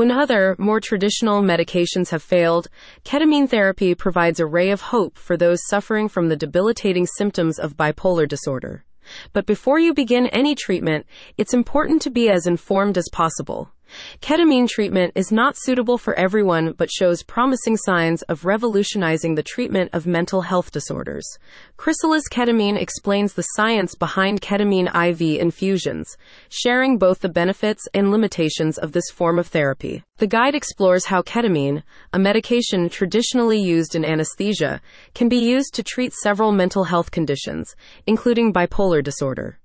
When other, more traditional medications have failed, ketamine therapy provides a ray of hope for those suffering from the debilitating symptoms of bipolar disorder. But before you begin any treatment, it's important to be as informed as possible. Ketamine treatment is not suitable for everyone but shows promising signs of revolutionizing the treatment of mental health disorders. Chrysalis Ketamine explains the science behind ketamine IV infusions, sharing both the benefits and limitations of this form of therapy. The guide explores how ketamine, a medication traditionally used in anesthesia, can be used to treat several mental health conditions, including bipolar disorder.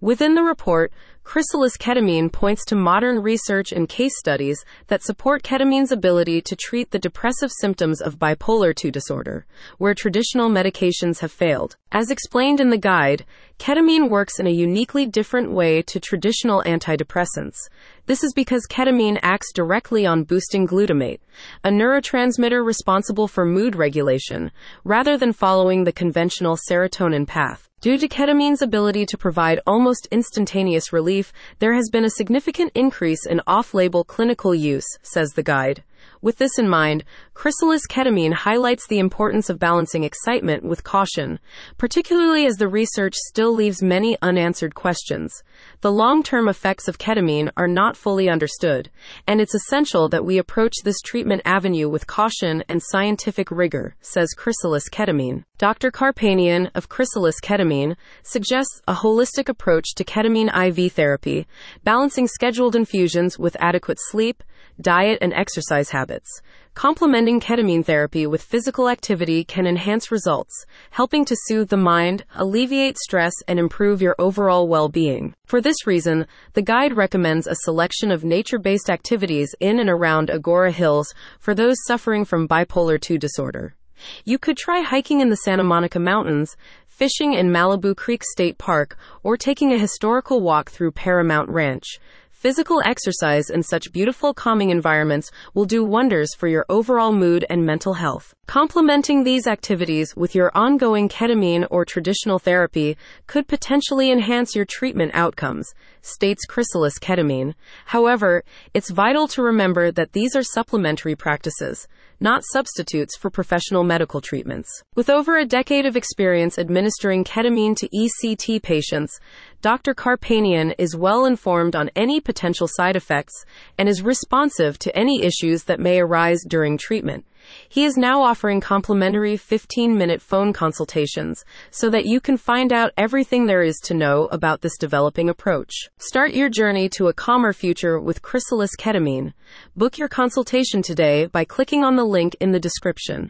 Within the report, Chrysalis Ketamine points to modern research and case studies that support ketamine's ability to treat the depressive symptoms of bipolar II disorder, where traditional medications have failed. As explained in the guide, ketamine works in a uniquely different way to traditional antidepressants. This is because ketamine acts directly on boosting glutamate, a neurotransmitter responsible for mood regulation, rather than following the conventional serotonin path. Due to ketamine's ability to provide almost instantaneous relief, there has been a significant increase in off label clinical use, says the guide. With this in mind, Chrysalis Ketamine highlights the importance of balancing excitement with caution, particularly as the research still leaves many unanswered questions. The long term effects of ketamine are not fully understood, and it's essential that we approach this treatment avenue with caution and scientific rigor, says Chrysalis Ketamine. Dr. Karpanian of Chrysalis Ketamine suggests a holistic approach to ketamine IV therapy, balancing scheduled infusions with adequate sleep, diet, and exercise habits. Complementing ketamine therapy with physical activity can enhance results, helping to soothe the mind, alleviate stress, and improve your overall well being. For this reason, the guide recommends a selection of nature based activities in and around Agoura Hills for those suffering from bipolar II disorder. You could try hiking in the Santa Monica Mountains, fishing in Malibu Creek State Park, or taking a historical walk through Paramount Ranch. Physical exercise in such beautiful, calming environments will do wonders for your overall mood and mental health. Complementing these activities with your ongoing ketamine or traditional therapy could potentially enhance your treatment outcomes, states Chrysalis Ketamine. However, it's vital to remember that these are supplementary practices not substitutes for professional medical treatments. With over a decade of experience administering ketamine to ECT patients, Dr. Karpanian is well informed on any potential side effects and is responsive to any issues that may arise during treatment. He is now offering complimentary 15 minute phone consultations so that you can find out everything there is to know about this developing approach. Start your journey to a calmer future with Chrysalis Ketamine. Book your consultation today by clicking on the link in the description.